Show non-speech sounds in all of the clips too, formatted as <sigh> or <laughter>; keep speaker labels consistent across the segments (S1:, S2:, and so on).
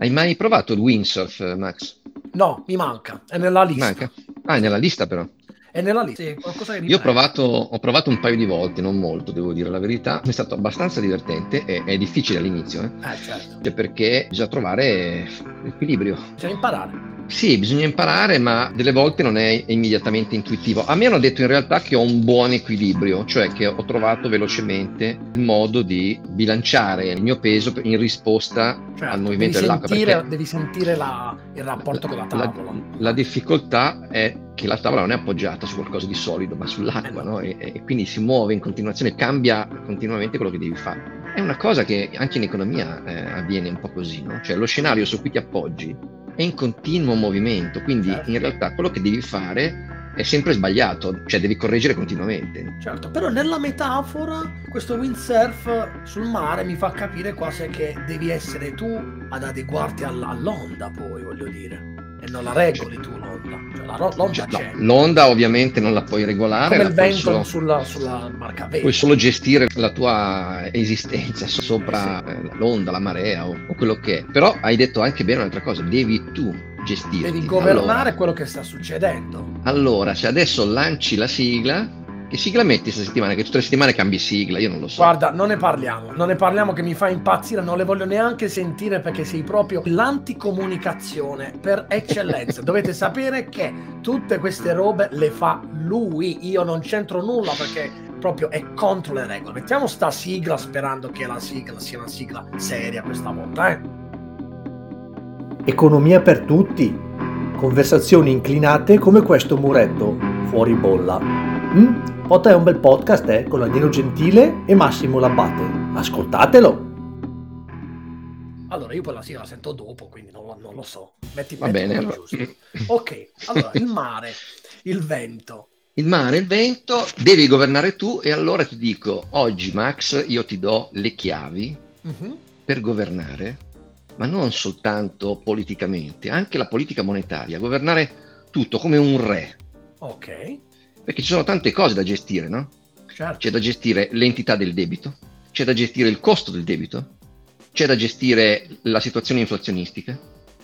S1: Hai mai provato il windsurf, Max?
S2: No, mi manca, è nella lista.
S1: Manca? Ah, è nella lista però.
S2: È nella lista, sì, qualcosa che
S1: Io ho provato, ho provato un paio di volte, non molto, devo dire la verità. È stato abbastanza divertente, è, è difficile all'inizio, eh?
S2: Eh, certo.
S1: Cioè, perché bisogna trovare l'equilibrio.
S2: Bisogna imparare.
S1: Sì, bisogna imparare, ma delle volte non è immediatamente intuitivo. A me hanno detto in realtà che ho un buon equilibrio, cioè che ho trovato velocemente il modo di bilanciare il mio peso in risposta
S2: Certo,
S1: al movimento
S2: devi
S1: dell'acqua.
S2: Sentire, devi sentire la- il rapporto con la tavola.
S1: la, la difficoltà è che la tavola non è appoggiata su qualcosa di solido, ma sull'acqua,
S2: Eh.
S1: no? e, e quindi si muove in continuazione, cambia continuamente quello che devi fare. È una cosa che anche in economia eh, avviene un po' così, no? cioè lo scenario su cui ti appoggi è in continuo movimento, quindi
S2: Certo.
S1: in realtà quello che devi fare è sempre sbagliato, cioè devi correggere continuamente.
S2: Certo, però nella metafora questo windsurf sul mare mi fa capire quasi che devi essere tu ad adeguarti all- all'onda poi, voglio dire. E non la regoli tu l'onda. La ro- l'onda
S1: no, l'onda ovviamente non la puoi regolare,
S2: Come il vento
S1: solo-
S2: sulla, sulla barca a vento.
S1: puoi solo gestire la tua esistenza so- sopra eh, l'onda, la marea o, o quello che è. Però hai detto anche bene un'altra cosa, devi tu gestirti.
S2: Devi governare
S1: Allora,
S2: quello che sta succedendo.
S1: allora, se adesso lanci la sigla, che sigla metti questa settimana? Che tutte le settimane cambi sigla, io non lo so.
S2: Guarda, non ne parliamo, non ne parliamo che mi fa impazzire, non le voglio neanche sentire perché sei proprio l'anticomunicazione per eccellenza. Dovete sapere che tutte queste robe le fa lui, io non c'entro nulla perché proprio è contro le regole. Mettiamo sta sigla sperando che la sigla sia una sigla seria questa volta, eh.
S3: Economia per tutti. Conversazioni inclinate come questo muretto fuori bolla. Mm? Pota è un bel podcast, eh, con Danielo Gentile e Massimo Labbate. Ascoltatelo!
S2: Allora, io poi la sigla la sento dopo, quindi non, lo- non lo so. Metti,
S1: Va
S2: metti
S1: bene. allora.
S2: giusto. Ok, allora, il mare, il vento.
S1: Il mare, il vento, devi governare tu e allora ti dico, oggi Max, io ti do le chiavi
S2: Mhm.
S1: per governare, ma non soltanto politicamente, anche la politica monetaria, governare tutto come un re,
S2: Ok,
S1: perché ci sono tante cose da gestire, no?
S2: certo.
S1: C'è da gestire l'entità del debito, c'è da gestire il costo del debito, c'è da gestire la situazione inflazionistica,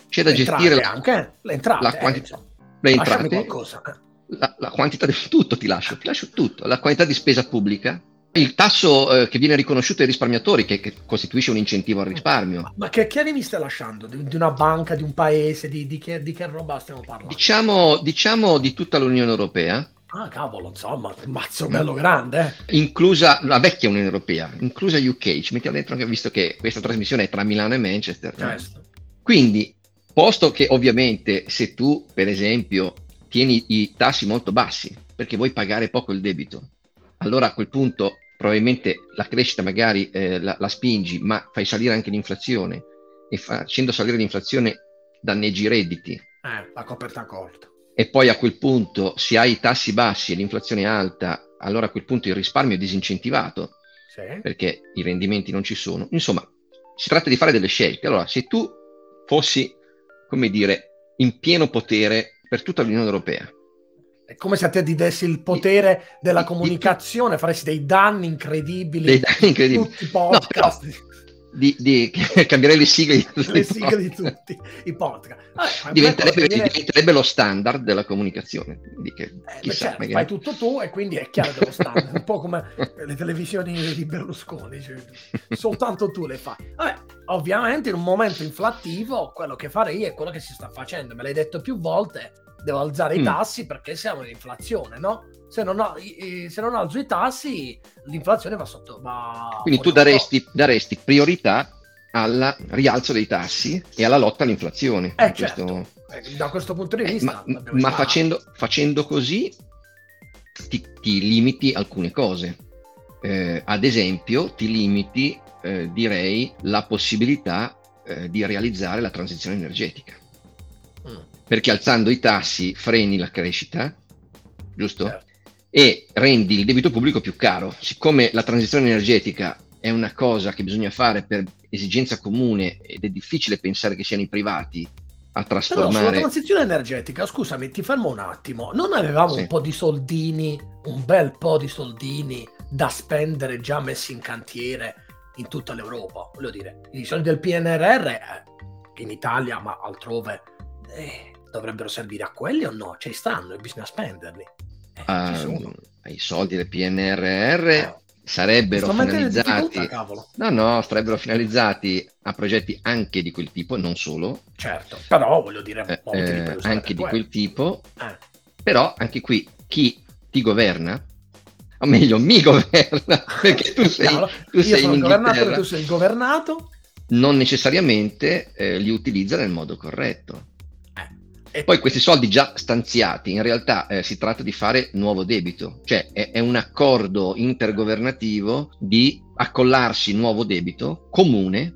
S1: c'è da
S2: Le entrate
S1: gestire la,
S2: anche, eh? le entrate,
S1: la
S2: eh,
S1: quanti-
S2: insomma.
S1: le
S2: Lasciami
S1: entrate,
S2: qualcosa. eh.
S1: la, la quantità di tutto ti lascio, ti lascio tutto, la quantità di spesa pubblica, il tasso eh, che viene riconosciuto ai risparmiatori, che, che costituisce un incentivo al risparmio.
S2: Ma, ma che chiavi mi stai lasciando? Di, di una banca, di un paese, di, di che, di che roba stiamo parlando?
S1: Diciamo, diciamo di tutta l'Unione Europea,
S2: Ah, cavolo, insomma, mazzo bello grande, eh.
S1: inclusa la vecchia Unione Europea, inclusa UK. Ci mettiamo dentro anche visto che questa trasmissione è tra Milano e Manchester.
S2: Certo.
S1: Quindi, posto che ovviamente se tu, per esempio, tieni i tassi molto bassi perché vuoi pagare poco il debito, allora a quel punto probabilmente la crescita magari eh, la, la spingi, ma fai salire anche l'inflazione e facendo salire l'inflazione danneggi i redditi.
S2: Eh, la coperta corta.
S1: E poi a quel punto, se hai i tassi bassi e l'inflazione alta, allora a quel punto il risparmio è disincentivato
S2: Sì.
S1: perché i rendimenti non ci sono. Insomma, si tratta di fare delle scelte. Allora, se tu fossi, come dire, in pieno potere per tutta l'Unione Europea,
S2: È come se a te ti dessi il potere della
S1: di- di-
S2: comunicazione, faresti dei danni incredibili.
S1: dei danni incredibili,
S2: Tutti i
S1: No,
S2: podcast,
S1: di, di- <laughs> cambierei le sigle di
S2: le sigle di tutti i podcast. Vabbè, ma
S1: Diventerebbe,
S2: poi viene-
S1: diventerebbe lo standard della comunicazione. Quindi che,
S2: Eh,
S1: chissà,
S2: certo,
S1: magari-
S2: fai tutto tu e quindi è chiaro che lo stanno, un po' come le televisioni di Berlusconi, cioè, soltanto tu le fai. Vabbè, ovviamente in un momento inflattivo quello che farei è quello che si sta facendo, me l'hai detto più volte, devo alzare i
S1: Mm.
S2: tassi perché siamo in inflazione, no? Se non, ho- i- i- se non alzo i tassi l'inflazione va sotto. Va
S1: Quindi tu daresti, daresti priorità al rialzo dei tassi e alla lotta all'inflazione.
S2: Eh,
S1: In questo-
S2: certo. Eh, Da questo punto di
S1: Eh,
S2: vista,
S1: ma,
S2: l'abbiamo
S1: ma
S2: già-
S1: facendo, facendo così ti, ti limiti alcune cose. Eh, ad esempio, ti limiti, eh, direi, la possibilità eh, di realizzare la transizione energetica. Perché alzando i tassi freni la crescita, giusto?
S2: certo.
S1: E rendi il debito pubblico più caro. Siccome la transizione energetica è una cosa che bisogna fare per esigenza comune ed è difficile pensare che siano i privati a
S2: Però sulla
S1: trasformare
S2: transizione energetica, scusami, ti fermo un attimo. Non avevamo
S1: Sì.
S2: un po' di soldini, un bel po' di soldini da spendere già messi in cantiere in tutta l'Europa? Voglio dire, i soldi del PNRR, eh, in Italia, ma altrove eh, dovrebbero servire a quelli o no? Ci stanno e bisogna spenderli.
S1: Eh, uh, I soldi del PNRR eh. sarebbero finalizzati. No, no, sarebbero finalizzati a progetti anche di quel tipo, non solo.
S2: Certo, però voglio dire,
S1: eh, eh anche di quel tipo. Eh. Però anche qui chi ti governa o meglio mi governa <laughs> perché tu sei,
S2: Chiaro,
S1: tu sei
S2: in Inghilterra tu sei governato
S1: non necessariamente eh, li utilizza nel modo corretto e poi questi soldi già stanziati, in realtà eh, si tratta di fare nuovo debito, cioè è, è, un accordo intergovernativo di accollarsi nuovo debito comune.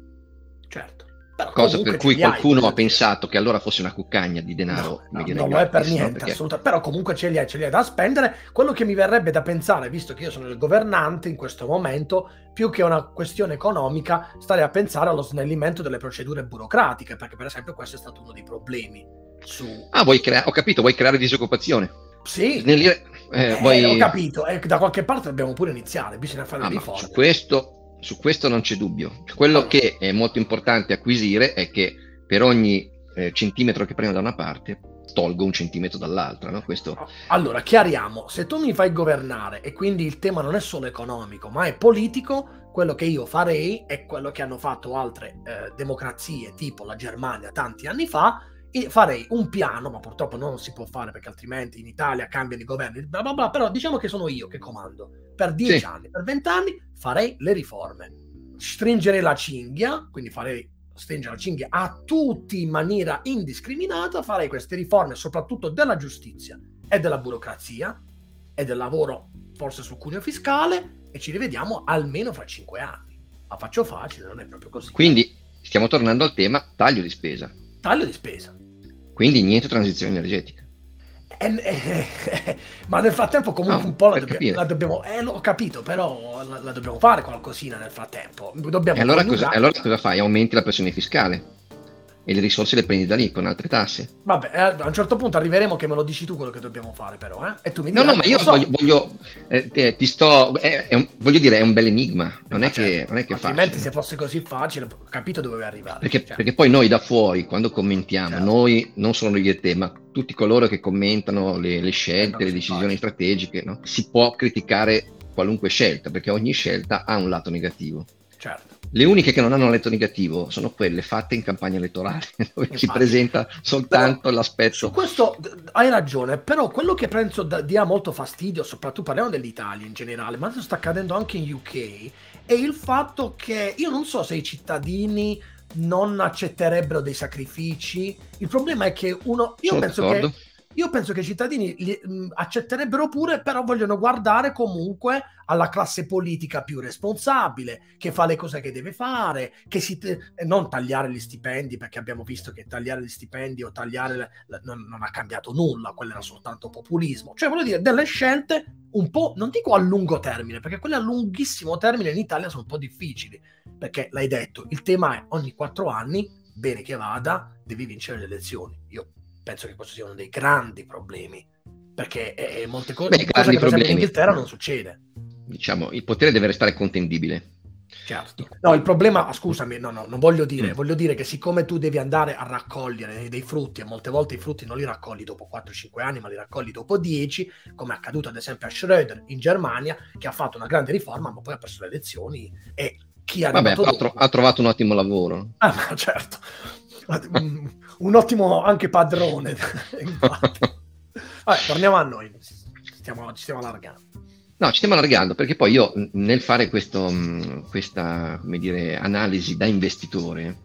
S2: Certo.
S1: cosa per cui qualcuno ha pensato che allora fosse una cuccagna di denaro.
S2: No, no, non lo è per niente, perché... assolutamente. Però comunque ce li, hai, ce li hai da spendere. Quello che mi verrebbe da pensare, visto che io sono il governante in questo momento, più che una questione economica, stare a pensare allo snellimento delle procedure burocratiche, perché per esempio questo è stato uno dei problemi su...
S1: Ah, vuoi creare, ho capito, vuoi creare disoccupazione.
S2: Sì,
S1: Nel...
S2: eh, eh, vuoi... ho capito, eh, da qualche parte dobbiamo pure iniziare, bisogna fare ah, le riforme.
S1: Su questo, su questo non c'è dubbio. Quello allora. che è molto importante acquisire è che per ogni eh, centimetro che prendo da una parte tolgo un centimetro dall'altra. No? Questo...
S2: Allora, chiariamo, se tu mi fai governare e quindi il tema non è solo economico, ma è politico, quello che io farei è quello che hanno fatto altre eh, democrazie, tipo la Germania tanti anni fa, farei un piano, ma purtroppo non si può fare perché altrimenti in Italia cambiano i governi, bla bla bla, però diciamo che sono io che comando. Per dieci sì. anni, per vent'anni farei le riforme. Stringere la cinghia, quindi farei stringere la cinghia a tutti in maniera indiscriminata, farei queste riforme soprattutto della giustizia e della burocrazia e del lavoro forse sul cuneo fiscale e ci rivediamo almeno fra cinque anni. La faccio facile, non è proprio così.
S1: Quindi stiamo tornando al tema taglio di spesa.
S2: Taglio di spesa.
S1: Quindi niente transizione energetica.
S2: Eh, eh, eh, ma nel frattempo comunque no, un po' la, dobbiamo, la dobbiamo, eh, l'ho capito, però la, la, dobbiamo fare qualcosina nel frattempo. Dobbiamo
S1: e allora cosa, allora cosa fai? Aumenti la pressione fiscale? E le risorse le prendi da lì con altre tasse.
S2: Vabbè, eh, a un certo punto arriveremo che me lo dici tu quello che dobbiamo fare, però. Eh? E tu mi
S1: dirai, no, no, ma io so. voglio, voglio eh, eh, ti sto, un, voglio dire, è un bel enigma. Non, è, certo. che, non è che
S2: Altrimenti, facile. se fosse così facile, ho capito dove arrivare.
S1: Perché, cioè. perché, poi noi da fuori, quando commentiamo, certo. noi non solo io e te, ma tutti coloro che commentano le, le scelte, le decisioni facile. strategiche, no? si può criticare qualunque scelta, perché ogni scelta ha un lato negativo. Le uniche che non hanno letto negativo sono quelle fatte in campagna elettorale, <laughs> dove Infatti. si presenta soltanto però, l'aspetto.
S2: Su questo hai ragione, però quello che penso dia molto fastidio, soprattutto parliamo dell'Italia in generale, ma adesso sta accadendo anche in UK, è il fatto che io non so se i cittadini non accetterebbero dei sacrifici. Il problema è che uno. Io sono penso d'accordo. che io penso che i cittadini li, mh, accetterebbero pure, però vogliono guardare comunque alla classe politica più responsabile, che fa le cose che deve fare, che si te- non tagliare gli stipendi, perché abbiamo visto che tagliare gli stipendi o tagliare le, le, non, non, ha cambiato nulla, quello era soltanto populismo. Cioè, voglio dire, delle scelte un po', non dico a lungo termine, perché quelle a lunghissimo termine in Italia sono un po' difficili, perché l'hai detto, il tema è ogni quattro anni, bene che vada, devi vincere le elezioni. Io penso che questo sia uno dei grandi problemi, perché eh, molte cose, Beh, per esempio in Inghilterra non succede.
S1: Diciamo, il potere deve restare contendibile.
S2: Certo. No, il problema, scusami, no, no, non voglio dire, mm. voglio dire che siccome tu devi andare a raccogliere dei frutti e molte volte i frutti non li raccogli dopo 4-5 anni, ma li raccogli dopo 10, come è accaduto ad esempio a Schröder in Germania, che ha fatto una grande riforma, ma poi ha perso le elezioni e chi ha
S1: Vabbè, ha, tro- ha, trovato un ottimo lavoro.
S2: Ah, certo un ottimo anche padrone. <laughs> Vabbè, torniamo a noi, stiamo, ci stiamo allargando.
S1: No, ci stiamo allargando perché poi io nel fare questo, questa come dire, analisi da investitore,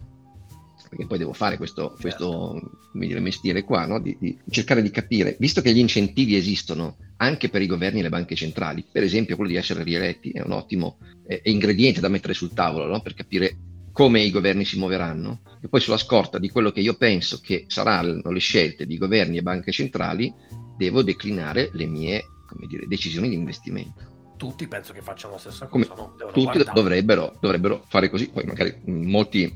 S1: perché poi devo fare questo, questo come dire, mestiere qua, no? di, di, cercare di capire, visto che gli incentivi esistono anche per i governi e le banche centrali, per esempio quello di essere rieletti è un ottimo è ingrediente da mettere sul tavolo no? per capire come i governi si muoveranno e poi sulla scorta di quello che io penso che saranno le scelte di governi e banche centrali devo declinare le mie dire, decisioni di investimento.
S2: Tutti penso che facciano la stessa cosa, no?
S1: Tutti dovrebbero, dovrebbero, fare così, poi magari molti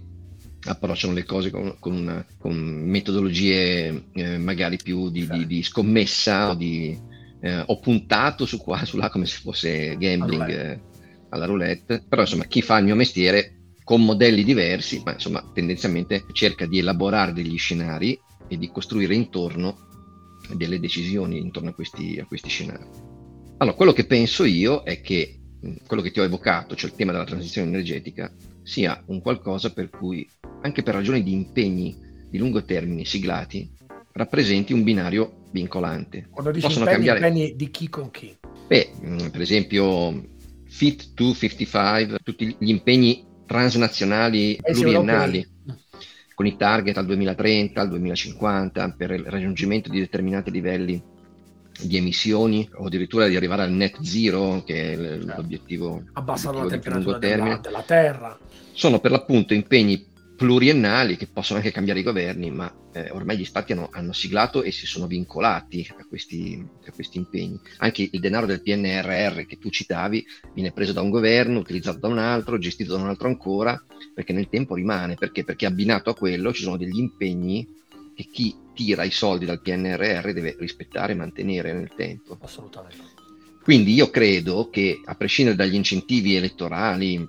S1: approcciano le cose con, con, una, con metodologie eh, magari più di, di, di scommessa o, di, eh, o puntato su qua, su là come se fosse gambling alla roulette, eh, alla roulette. però insomma chi fa il mio mestiere con modelli diversi, ma insomma tendenzialmente cerca di elaborare degli scenari e di costruire intorno delle decisioni intorno a questi, a questi scenari. Allora, quello che penso io è che quello che ti ho evocato, cioè il tema della transizione energetica, sia un qualcosa per cui, anche per ragioni di impegni di lungo termine siglati, rappresenti un binario vincolante.
S2: Quando dici Possono impegni, cambiare... impegni di chi con chi?
S1: Beh, per esempio Fit to 55, tutti gli impegni transnazionali pluriennali con i target al 2030, al 2050 per il raggiungimento di determinati livelli di emissioni o addirittura di arrivare al net zero, che è certo. l'obiettivo,
S2: abbassare la temperatura della, della Terra.
S1: Sono per l'appunto impegni pluriennali che possono anche cambiare i governi, ma eh, ormai gli stati hanno, hanno, siglato e si sono vincolati a questi, a questi, impegni. Anche il denaro del PNRR che tu citavi viene preso da un governo, utilizzato da un altro, gestito da un altro ancora, perché nel tempo rimane. Perché? Perché abbinato a quello ci sono degli impegni che chi tira i soldi dal PNRR deve rispettare e mantenere nel tempo.
S2: Assolutamente.
S1: Quindi io credo che, a prescindere dagli incentivi elettorali,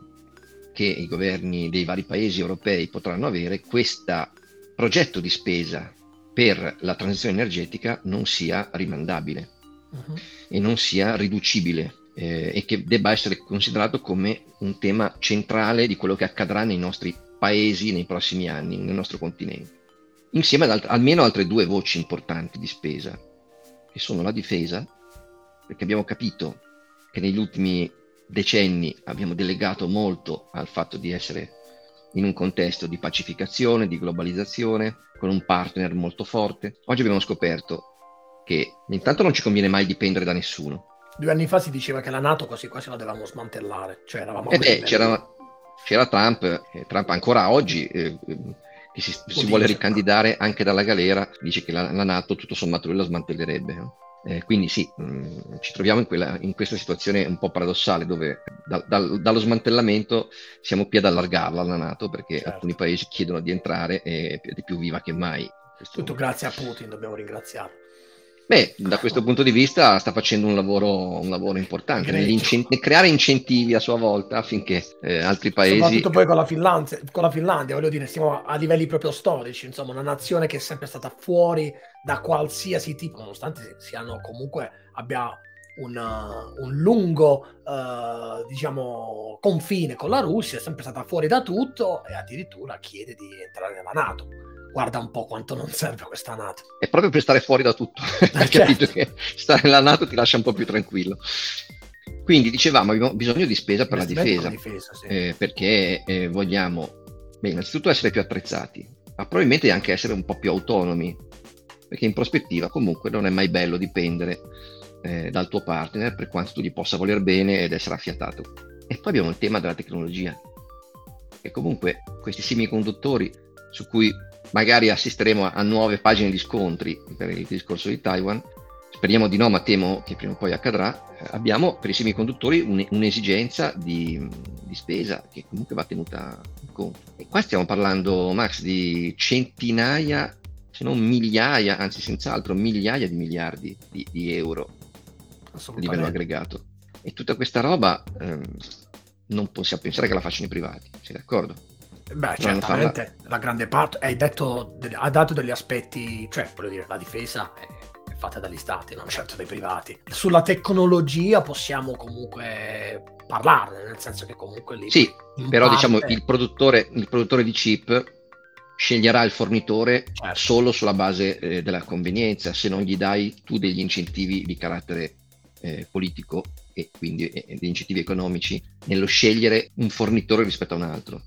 S1: che i governi dei vari paesi europei potranno avere, questo progetto di spesa per la transizione energetica non sia rimandabile uh-huh. e non sia riducibile eh, e che debba essere considerato come un tema centrale di quello che accadrà nei nostri paesi nei prossimi anni, nel nostro continente. Insieme ad alt- almeno altre due voci importanti di spesa, che sono la difesa, perché abbiamo capito che negli ultimi decenni abbiamo delegato molto al fatto di essere in un contesto di pacificazione, di globalizzazione, con un partner molto forte. Oggi abbiamo scoperto che intanto non ci conviene mai dipendere da nessuno.
S2: Due anni fa si diceva che la Nato quasi quasi la dovevamo smantellare, cioè eravamo...
S1: Eh beh, c'era, c'era, Trump, eh, Trump ancora oggi... Eh, che si, si vuole ricandidare anche dalla galera, dice che la, la Nato tutto sommato lui la smantellerebbe. No? Eh, quindi sì, mh, mm, ci troviamo in, quella, in, questa situazione un po' paradossale dove da, da, dallo smantellamento siamo più ad allargarla alla Nato perché certo. alcuni paesi chiedono di entrare e è più viva che mai.
S2: Tutto grazie a Putin, dobbiamo ringraziarlo.
S1: Beh, da questo punto di vista sta facendo un lavoro, un lavoro importante, nel creare incentivi a sua volta affinché eh, altri paesi...
S2: Soprattutto poi con la, Finlandia, con la Finlandia, voglio dire, siamo a livelli proprio storici, insomma, una nazione che è sempre stata fuori da qualsiasi tipo, nonostante siano comunque abbia un, un lungo uh, diciamo confine con la Russia, è sempre stata fuori da tutto e addirittura chiede di entrare nella Nato guarda un po' quanto non serve questa Nato.
S1: È proprio per stare fuori da tutto, <laughs> hai certo. capito che stare nella Nato ti lascia un po' più tranquillo. Quindi dicevamo abbiamo bisogno di spesa per la difesa, difesa sì. eh, perché eh, vogliamo beh, innanzitutto essere più attrezzati, ma probabilmente anche essere un po' più autonomi, perché in prospettiva comunque non è mai bello dipendere eh, dal tuo partner per quanto tu gli possa voler bene ed essere affiatato. E poi abbiamo il tema della tecnologia, che comunque questi semiconduttori su cui magari assisteremo a, a nuove pagine di scontri per il discorso di Taiwan, speriamo di no, ma temo che prima o poi accadrà, eh, abbiamo per i semiconduttori un, un'esigenza di, di, spesa che comunque va tenuta in conto. E qua stiamo parlando, Max, di centinaia, se non migliaia, anzi senz'altro migliaia di miliardi di, di euro a livello aggregato. E tutta questa roba ehm, non possiamo pensare che la facciano i privati, sei d'accordo?
S2: Beh, certamente la grande parte, hai detto, ha dato degli aspetti, cioè, voglio dire, la difesa è, è fatta dagli stati, non certo dai privati. Sulla tecnologia possiamo comunque parlarne, nel senso che comunque lì...
S1: Sì, però parte... diciamo il produttore, il produttore di chip sceglierà il fornitore certo. solo sulla base eh, della convenienza, se non gli dai tu degli incentivi di carattere eh, politico e quindi eh, degli incentivi economici nello scegliere un fornitore rispetto a un altro.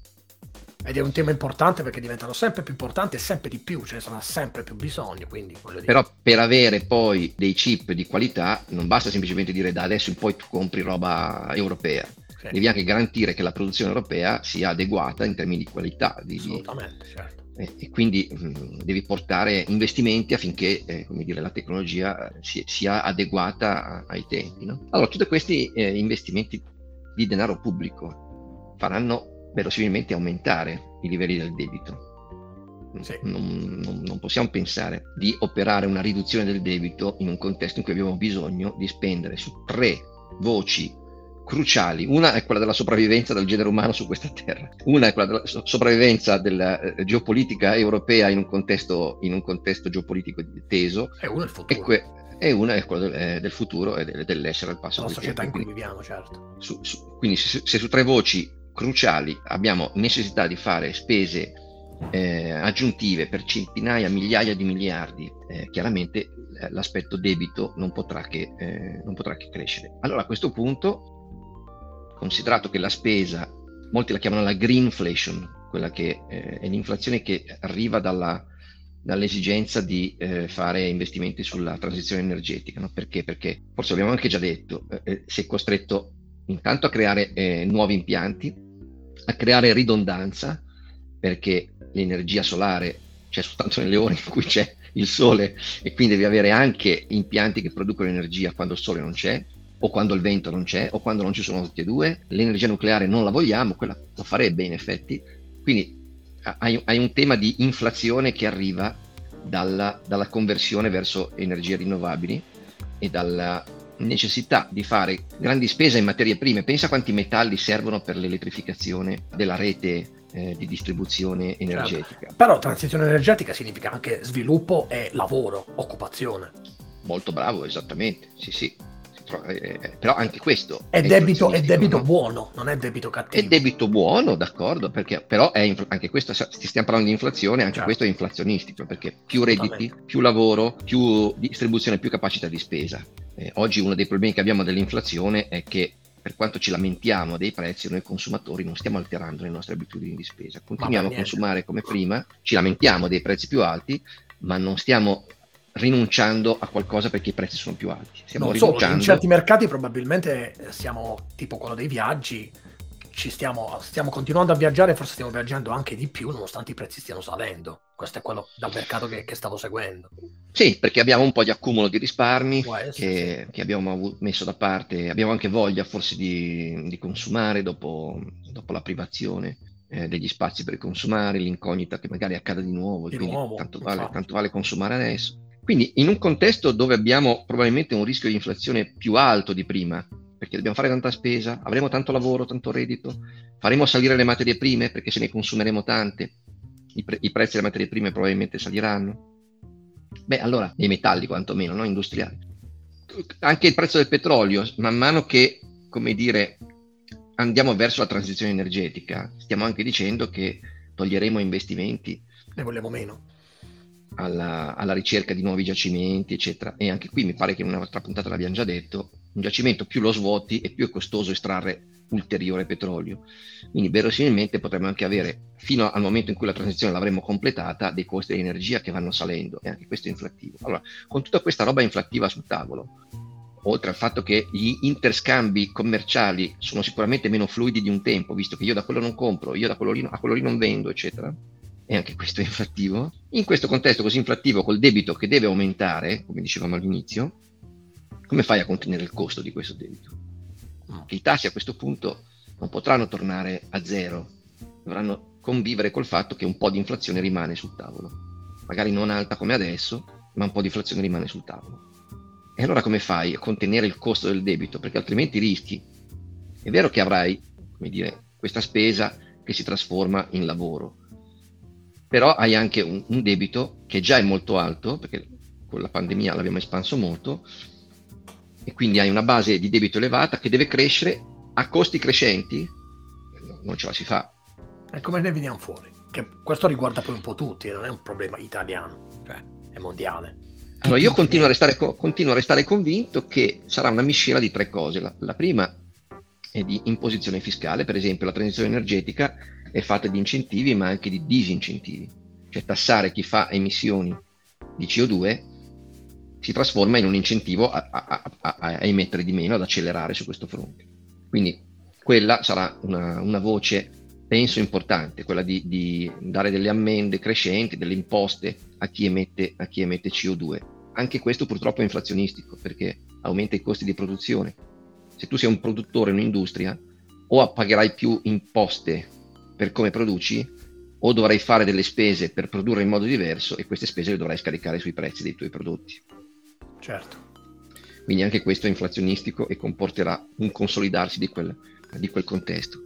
S2: Ed è un tema importante perché diventano sempre più importanti e sempre di più, ce ne sono sempre più bisogno. Quindi,
S1: Però per avere poi dei chip di qualità non basta semplicemente dire da adesso in poi tu compri roba europea. Okay. Devi anche garantire che la produzione europea sia adeguata in termini di qualità. Di,
S2: Assolutamente, certo.
S1: E, quindi mh, mm, devi portare investimenti affinché eh, dire, la tecnologia sia, sia adeguata a, ai tempi. No? Allora, tutti questi eh, investimenti di denaro pubblico faranno verosimilmente aumentare i livelli del debito. Sì. Non, non, non, possiamo pensare di operare una riduzione del debito in un contesto in cui abbiamo bisogno di spendere su tre voci cruciali. Una è quella della sopravvivenza del genere umano su questa terra, una è quella della sopravvivenza della eh, geopolitica europea in un, contesto, in un contesto geopolitico teso.
S2: E una è il futuro.
S1: E, que- e una è quella del, eh, del futuro e del, dell'essere al passo.
S2: La società in cui viviamo, certo.
S1: Su, su, quindi se, se, su tre voci cruciali abbiamo necessità di fare spese eh, aggiuntive per centinaia, migliaia di miliardi, eh, chiaramente eh, l'aspetto debito non potrà, che, eh, non potrà che crescere. Allora a questo punto considerato che la spesa, molti la chiamano la greenflation, quella che eh, è l'inflazione che arriva dalla, dall'esigenza di eh, fare investimenti sulla transizione energetica. No? Perché? Perché, forse abbiamo anche già detto, eh, eh si è costretto intanto a creare eh, nuovi impianti, a creare ridondanza, perché l'energia solare c'è soltanto nelle ore in cui c'è il sole e quindi devi avere anche impianti che producono energia quando il sole non c'è o quando il vento non c'è, o quando non ci sono tutti e due, l'energia nucleare non la vogliamo, quella lo farebbe in effetti. Quindi hai, hai un tema di inflazione che arriva dalla, dalla conversione verso energie rinnovabili e dalla necessità di fare grandi spese in materie prime. Pensa quanti metalli servono per l'elettrificazione della rete eh, di distribuzione energetica. Certo.
S2: Però transizione energetica significa anche sviluppo e lavoro, occupazione.
S1: Molto bravo, esattamente, sì sì. Eh, eh, però anche questo
S2: è, è debito, è debito no? buono, non è debito cattivo.
S1: È debito buono, d'accordo, perché però è inf- anche questo, stiamo parlando di inflazione, anche certo. questo è inflazionistico, perché più redditi, più lavoro, più distribuzione, più capacità di spesa. Eh, oggi uno dei problemi che abbiamo dell'inflazione è che per quanto ci lamentiamo dei prezzi, noi consumatori non stiamo alterando le nostre abitudini di spesa. Continuiamo a consumare come prima, ci lamentiamo dei prezzi più alti, ma non stiamo rinunciando a qualcosa perché i prezzi sono più alti. Stiamo
S2: non rinunciando... Solo, in certi mercati probabilmente siamo tipo quello dei viaggi, ci stiamo, stiamo continuando a viaggiare, forse stiamo viaggiando anche di più nonostante i prezzi stiano salendo. Questo è quello dal mercato che, che stavo seguendo.
S1: Sì, perché abbiamo un po' di accumulo di risparmi essere, che, sì. che, abbiamo messo da parte, abbiamo anche voglia forse di, di consumare dopo, dopo la privazione eh, degli spazi per consumare, l'incognita che magari accada di nuovo, di quindi nuovo, tanto, vale, tanto vale consumare adesso. Quindi in un contesto dove abbiamo probabilmente un rischio di inflazione più alto di prima, perché dobbiamo fare tanta spesa, avremo tanto lavoro, tanto reddito, faremo salire le materie prime perché se ne consumeremo tante, i, pre- i prezzi delle materie prime probabilmente saliranno. Beh, allora, dei metalli quantomeno, no? industriali. Anche il prezzo del petrolio, man mano che, come dire, andiamo verso la transizione energetica, stiamo anche dicendo che toglieremo investimenti.
S2: Ne vogliamo meno
S1: alla, alla, ricerca di nuovi giacimenti, eccetera. E anche qui mi pare che in un'altra puntata l'abbiamo già detto, un giacimento più lo svuoti e più è costoso estrarre ulteriore petrolio. Quindi verosimilmente potremmo anche avere, fino al momento in cui la transizione l'avremo completata, dei costi di energia che vanno salendo e anche questo è inflattivo. Allora, con tutta questa roba inflattiva sul tavolo, oltre al fatto che gli interscambi commerciali sono sicuramente meno fluidi di un tempo, visto che io da quello non compro, io da quello lì, a quello lì non vendo, eccetera, e anche questo è inflattivo, in questo contesto così inflattivo col debito che deve aumentare, come dicevamo all'inizio, come fai a contenere il costo di questo debito? Che i tassi a questo punto non potranno tornare a zero, dovranno convivere col fatto che un po' di inflazione rimane sul tavolo. Magari non alta come adesso, ma un po' di inflazione rimane sul tavolo. E allora come fai a contenere il costo del debito? Perché altrimenti rischi. È vero che avrai, come dire, questa spesa che si trasforma in lavoro, però hai anche un, un debito che già è molto alto, perché con la pandemia l'abbiamo espanso molto, e quindi hai una base di debito elevata che deve crescere a costi crescenti, non ce la si fa.
S2: E come ne veniamo fuori? Che questo riguarda poi un po' tutti, non è un problema italiano, cioè è mondiale.
S1: Allora, io continuo a, restare, continuo a, restare, convinto che sarà una miscela di tre cose. La, la prima è di imposizione fiscale, per esempio la transizione energetica è fatta di incentivi ma anche di disincentivi, cioè tassare chi fa emissioni di CO2 si trasforma in un incentivo a, a, a, a emettere di meno, ad accelerare su questo fronte. Quindi quella sarà una, una voce, penso, importante, quella di, di, dare delle ammende crescenti, delle imposte a chi, emette, chi emette CO2. Anche questo purtroppo è inflazionistico perché aumenta i costi di produzione. Se tu sei un produttore, un'industria, o pagherai più imposte per come produci o dovrai fare delle spese per produrre in modo diverso e queste spese le dovrai scaricare sui prezzi dei tuoi prodotti.
S2: Certo.
S1: Quindi anche questo è inflazionistico e comporterà un consolidarsi di quel, di quel contesto.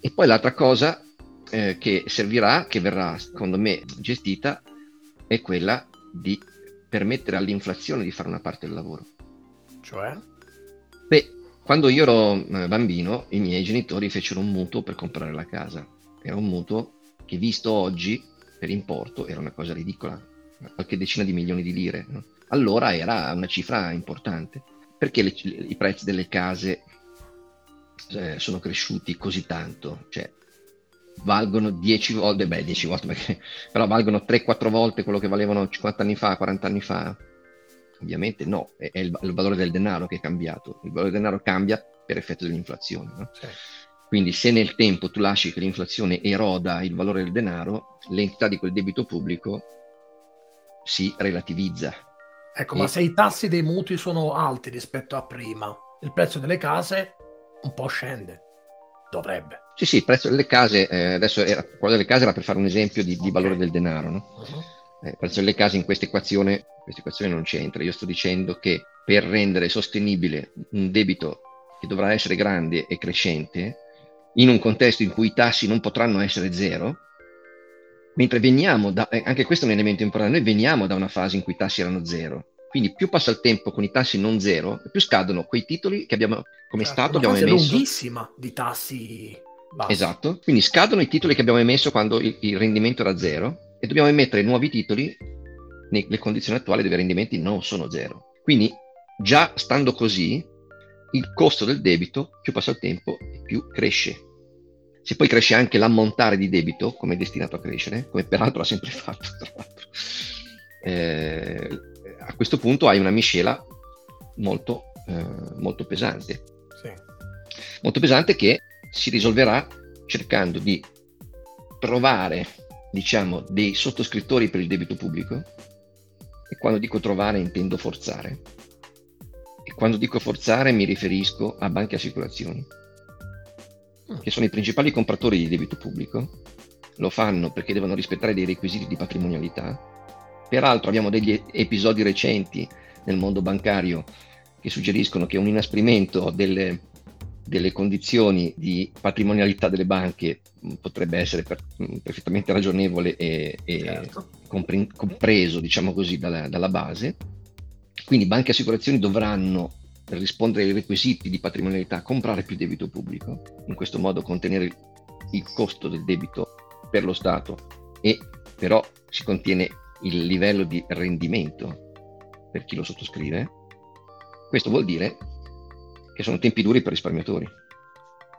S1: E poi l'altra cosa eh, che servirà, che verrà secondo me gestita, è quella di permettere all'inflazione di fare una parte del lavoro.
S2: Cioè?
S1: Beh, quando io ero eh, bambino, i miei genitori fecero un mutuo per comprare la casa. Era un mutuo che visto oggi per importo era una cosa ridicola, qualche decina di milioni di lire. No? Allora era una cifra importante. Perché le, i prezzi delle case eh, sono cresciuti così tanto? Cioè, valgono 10 volte, beh 10 volte, <laughs> perché, però valgono 3-4 volte quello che valevano 50 anni fa, 40 anni fa? Ovviamente no, è, è il, il, valore del denaro che è cambiato. Il valore del denaro cambia per effetto dell'inflazione. No? Sì. Quindi se nel tempo tu lasci che l'inflazione eroda il valore del denaro, l'entità di quel debito pubblico si relativizza.
S2: Ecco, e... ma se i tassi dei mutui sono alti rispetto a prima, il prezzo delle case un po' scende. Dovrebbe.
S1: Sì, sì, il prezzo delle case, eh, adesso era, quello delle case era per fare un esempio di, di okay. valore del denaro, no? Uh-huh. Eh, il prezzo delle case in questa equazione, questa equazione non c'entra. Io sto dicendo che per rendere sostenibile un debito che dovrà essere grande e crescente, in un contesto in cui i tassi non potranno essere zero, mentre veniamo da, eh, anche questo è un elemento importante, noi veniamo da una fase in cui i tassi erano zero, quindi più passa il tempo con i tassi non zero, più scadono quei titoli che abbiamo come certo, Stato abbiamo emesso.
S2: lunghissima di tassi bassi.
S1: Esatto, quindi scadono i titoli che abbiamo emesso quando il, il rendimento era zero e dobbiamo emettere nuovi titoli nelle condizioni attuali dove i rendimenti non sono zero. Quindi già stando così, il costo del debito più passa il tempo più cresce. Se poi cresce anche l'ammontare di debito, come è destinato a crescere, come peraltro ha sempre <laughs> fatto, tra l'altro, eh, a questo punto hai una miscela molto, eh, molto pesante. Sì. Molto pesante che si risolverà cercando di trovare, diciamo, dei sottoscrittori per il debito pubblico. E quando dico trovare intendo forzare. E quando dico forzare mi riferisco a banche e assicurazioni. Che sono i principali compratori di debito pubblico. Lo fanno perché devono rispettare dei requisiti di patrimonialità Peraltro abbiamo degli episodi recenti nel mondo bancario che suggeriscono che un inasprimento delle, delle condizioni di patrimonialità delle banche potrebbe essere per, perfettamente ragionevole e, e certo. compre, compreso, diciamo così, dalla, dalla base. Quindi banche e assicurazioni dovranno per rispondere ai requisiti di patrimonialità, comprare più debito pubblico, in questo modo contenere il costo del debito per lo Stato e però si contiene il livello di rendimento per chi lo sottoscrive, questo vuol dire che sono tempi duri per i risparmiatori.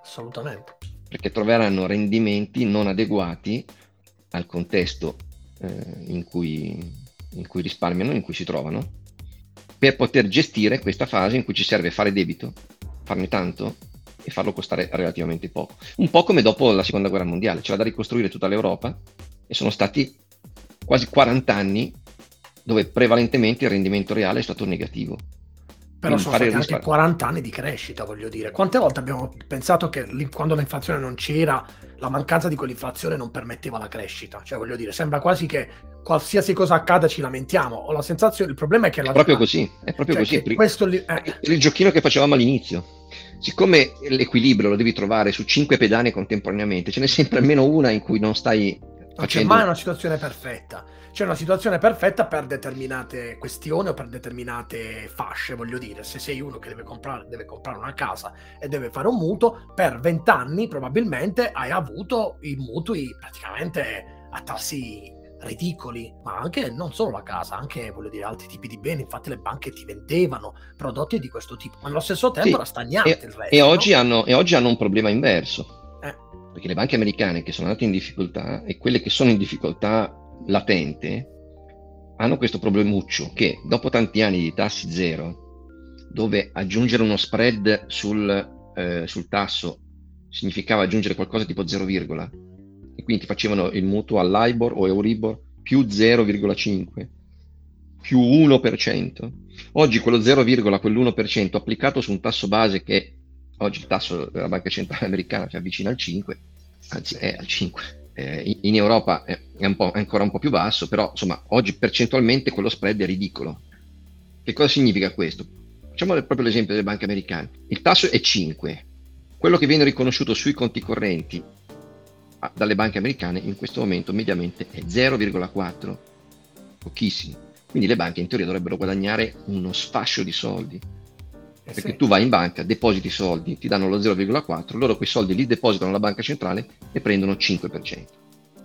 S2: Assolutamente.
S1: Perché troveranno rendimenti non adeguati al contesto eh, in, cui, in cui risparmiano, in cui si trovano, per poter gestire questa fase in cui ci serve fare debito, farne tanto e farlo costare relativamente poco. Un po' come dopo la seconda guerra mondiale, c'era da ricostruire tutta l'Europa e sono stati quasi 40 anni dove prevalentemente il rendimento reale è stato negativo.
S2: Però sono stati anche 40 anni di crescita, voglio dire. Quante volte abbiamo pensato che quando l'inflazione non c'era, la mancanza di quell'inflazione non permetteva la crescita? Cioè, voglio dire, sembra quasi che qualsiasi cosa accada ci lamentiamo. Ho la sensazione, il problema è che...
S1: È
S2: la
S1: proprio così, è proprio cioè così.
S2: Questo li... eh.
S1: Il giochino che facevamo all'inizio. Siccome l'equilibrio lo devi trovare su cinque pedane contemporaneamente, ce n'è sempre almeno una in cui non stai
S2: non c'è mai una situazione perfetta. C'è una situazione perfetta per determinate questioni o per determinate fasce, voglio dire. Se sei uno che deve comprare, deve comprare una casa e deve fare un mutuo, per vent'anni probabilmente hai avuto i mutui praticamente a tassi ridicoli, ma anche non solo la casa, anche voglio dire altri tipi di beni. Infatti, le banche ti vendevano prodotti di questo tipo, ma allo stesso tempo sì, era stagnante
S1: e,
S2: il resto.
S1: E, no? oggi hanno, e oggi hanno un problema inverso perché le banche americane che sono andate in difficoltà e quelle che sono in difficoltà latente hanno questo problemuccio che dopo tanti anni di tassi zero, dove aggiungere uno spread sul, eh, sul tasso significava aggiungere qualcosa tipo 0, e quindi facevano il mutuo all'IBOR o Euribor più 0,5 più 1%. Oggi quello 0, quell'1% applicato su un tasso base che Oggi il tasso della Banca Centrale Americana si avvicina al 5, anzi è al 5. Eh, in Europa è, un è, ancora un po' più basso, però insomma oggi percentualmente quello spread è ridicolo. Che cosa significa questo? Facciamo proprio l'esempio delle banche americane. Il tasso è 5. Quello che viene riconosciuto sui conti correnti dalle banche americane in questo momento mediamente è 0,4, pochissimo. Quindi le banche in teoria dovrebbero guadagnare uno sfascio di soldi. Eh perché sì. tu vai in banca, depositi soldi, ti danno lo 0,4, loro quei soldi li depositano alla banca centrale e prendono 5%.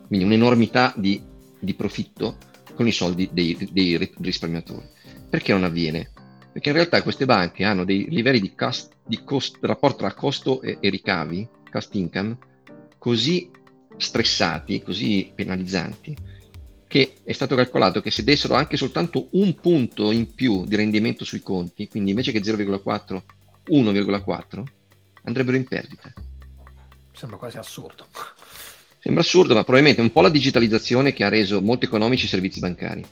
S1: Quindi un'enormità di, di profitto con i soldi dei, dei risparmiatori. Perché non avviene? Perché in realtà queste banche hanno dei livelli di, cost, di cost, rapporto tra costo e, e ricavi, cost income, così stressati, così penalizzanti, che è stato calcolato che se dessero anche soltanto un punto in più di rendimento sui conti, quindi invece che 0,4, 1,4, andrebbero in perdita.
S2: Sembra quasi assurdo. <laughs>
S1: Sembra assurdo, ma probabilmente è un po' la digitalizzazione che ha reso molto economici i servizi bancari.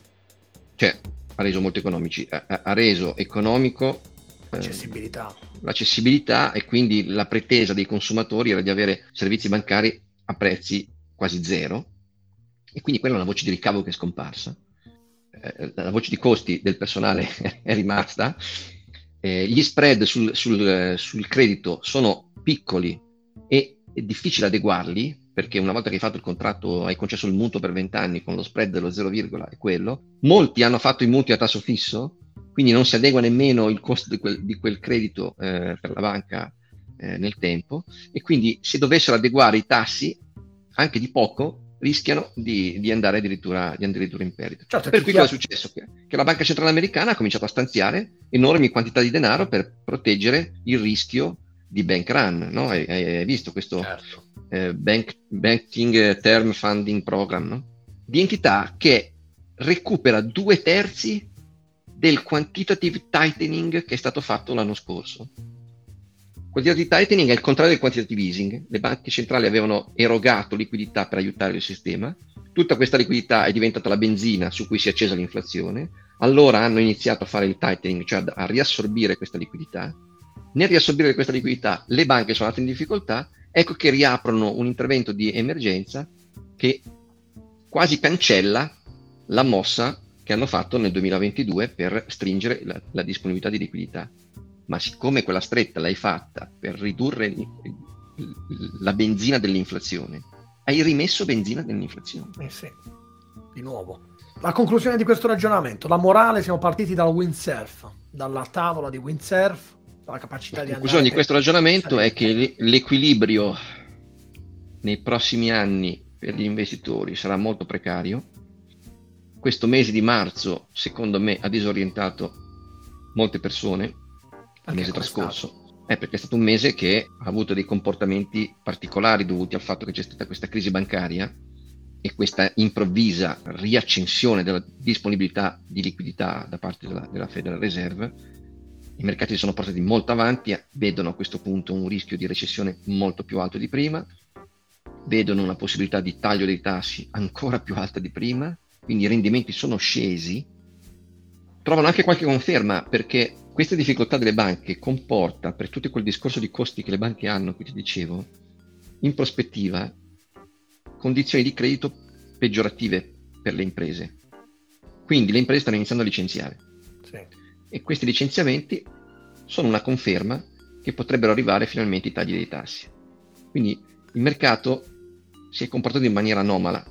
S1: Cioè, ha reso molto economici, ha, ha reso economico
S2: l'accessibilità.
S1: Eh, l'accessibilità e quindi la pretesa dei consumatori era di avere servizi bancari a prezzi quasi zero e quindi quella è una voce di ricavo che è scomparsa. Eh, la voce di costi del personale <laughs> è rimasta, eh, gli spread sul, sul, sul, credito sono piccoli e è difficile adeguarli perché una volta che hai fatto il contratto, hai concesso il mutuo per 20 anni con lo spread dello 0, è quello. Molti hanno fatto i mutui a tasso fisso, quindi non si adegua nemmeno il costo di quel, di quel credito eh, per la banca eh, nel tempo e quindi se dovessero adeguare i tassi anche di poco rischiano di, di, andare, addirittura, di addirittura, in perdita. Certo, per cui cosa è successo? Che, che, la Banca Centrale Americana ha cominciato a stanziare enormi quantità di denaro per proteggere il rischio di bank run, no? hai, hai, visto questo certo. eh, bank, Banking Term Funding Program, no? di entità che recupera due terzi del quantitative tightening che è stato fatto l'anno scorso. Quantitative tightening è il contrario del quantitative easing. Le banche centrali avevano erogato liquidità per aiutare il sistema. Tutta questa liquidità è diventata la benzina su cui si è accesa l'inflazione. Allora hanno iniziato a fare il tightening, cioè a riassorbire questa liquidità nel riassorbire questa liquidità le banche sono andate in difficoltà, ecco che riaprono un intervento di emergenza che quasi cancella la mossa che hanno fatto nel 2022 per stringere la, la disponibilità di liquidità. Ma siccome quella stretta l'hai fatta per ridurre la benzina dell'inflazione, hai rimesso benzina dell'inflazione.
S2: Eh sì, di nuovo. La conclusione di questo ragionamento, la morale, siamo partiti dal windsurf, dalla tavola di windsurf, la capacità
S1: di... La conclusione di questo ragionamento è che l'equilibrio nei prossimi anni per gli investitori sarà molto precario. Questo mese di marzo, secondo me, ha disorientato molte persone, il mese trascorso. Eh, perché è stato un mese che ha avuto dei comportamenti particolari dovuti al fatto che c'è stata questa crisi bancaria e questa improvvisa riaccensione della disponibilità di liquidità da parte della, della Federal Reserve. I mercati si sono portati molto avanti, vedono a questo punto un rischio di recessione molto più alto di prima, vedono una possibilità di taglio dei tassi ancora più alta di prima, quindi i rendimenti sono scesi, trovano anche qualche conferma perché questa difficoltà delle banche comporta, per tutto quel discorso di costi che le banche hanno, che ti dicevo, in prospettiva, condizioni di credito peggiorative per le imprese. Quindi le imprese stanno iniziando a licenziare. Sì e questi licenziamenti sono una conferma che potrebbero arrivare finalmente i tagli dei tassi. Quindi il mercato si è comportato in maniera anomala,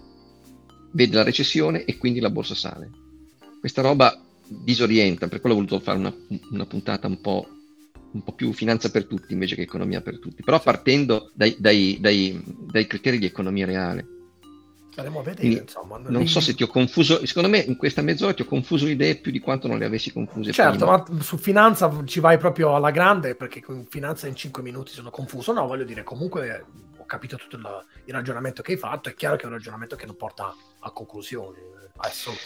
S1: vede la recessione e quindi la borsa sale. Questa roba disorienta, per quello ho voluto fare una, una puntata un po', un po', più finanza per tutti invece che economia per tutti, però partendo dai, dai, dai, dai criteri di economia reale.
S2: Staremo a vedere, insomma.
S1: Non lì... so se ti ho confuso, secondo me in questa mezz'ora ti ho confuso le idee più di quanto non le avessi confuse
S2: certo,
S1: prima.
S2: ma su finanza ci vai proprio alla grande perché con finanza in 5 minuti sono confuso. No, voglio dire, comunque ho capito tutto il, il ragionamento che hai fatto, è chiaro che è un ragionamento che non porta a conclusioni.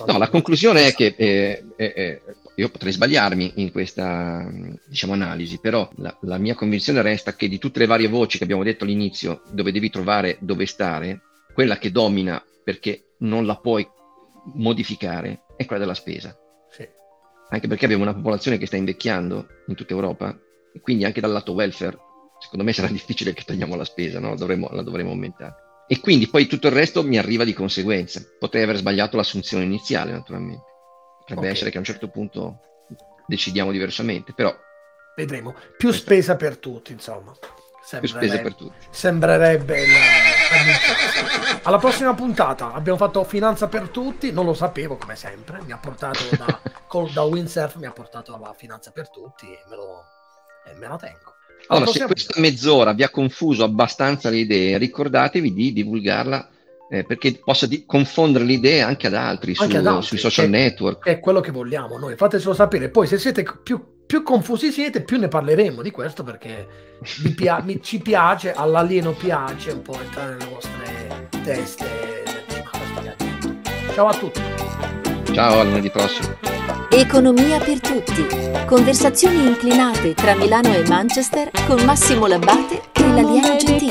S1: No, la conclusione è che eh, eh, eh, io potrei sbagliarmi in questa diciamo, analisi, però la, la mia convinzione resta che di tutte le varie voci che abbiamo detto all'inizio, dove devi trovare dove stare, quella che domina perché non la puoi modificare è quella della spesa. Sì. Anche perché abbiamo una popolazione che sta invecchiando in tutta Europa e quindi anche dal lato welfare, secondo me sarà <laughs> difficile che tagliamo la spesa, no? Dovremo, la dovremo aumentare. E quindi poi tutto il resto mi arriva di conseguenza. Potrei aver sbagliato l'assunzione iniziale, naturalmente. Potrebbe okay. essere che a un certo punto decidiamo diversamente, però
S2: vedremo. Più spesa per tutti, insomma.
S1: Più spesa per tutti.
S2: Sembrerebbe il, alla prossima puntata abbiamo fatto finanza per tutti, non lo sapevo come sempre, mi ha portato da, da Windsurf, mi ha portato alla finanza per tutti e me, lo, e me la tengo.
S1: Allora, prossima... se questa mezz'ora vi ha confuso abbastanza le idee, ricordatevi di divulgarla eh, perché possa di- confondere le idee anche ad altri, anche su, ad altri sui social
S2: che,
S1: network.
S2: È quello che vogliamo noi, fatecelo sapere. Poi se siete più, più confusi siete, più ne parleremo di questo perché pia- mi, ci piace, all'alieno piace un po' entrare nelle vostre teste. Ciao a tutti.
S1: Ciao, al lunedì prossimo.
S4: Economia per tutti. Conversazioni inclinate tra Milano e Manchester con Massimo Labbate e l'alieno Gentile.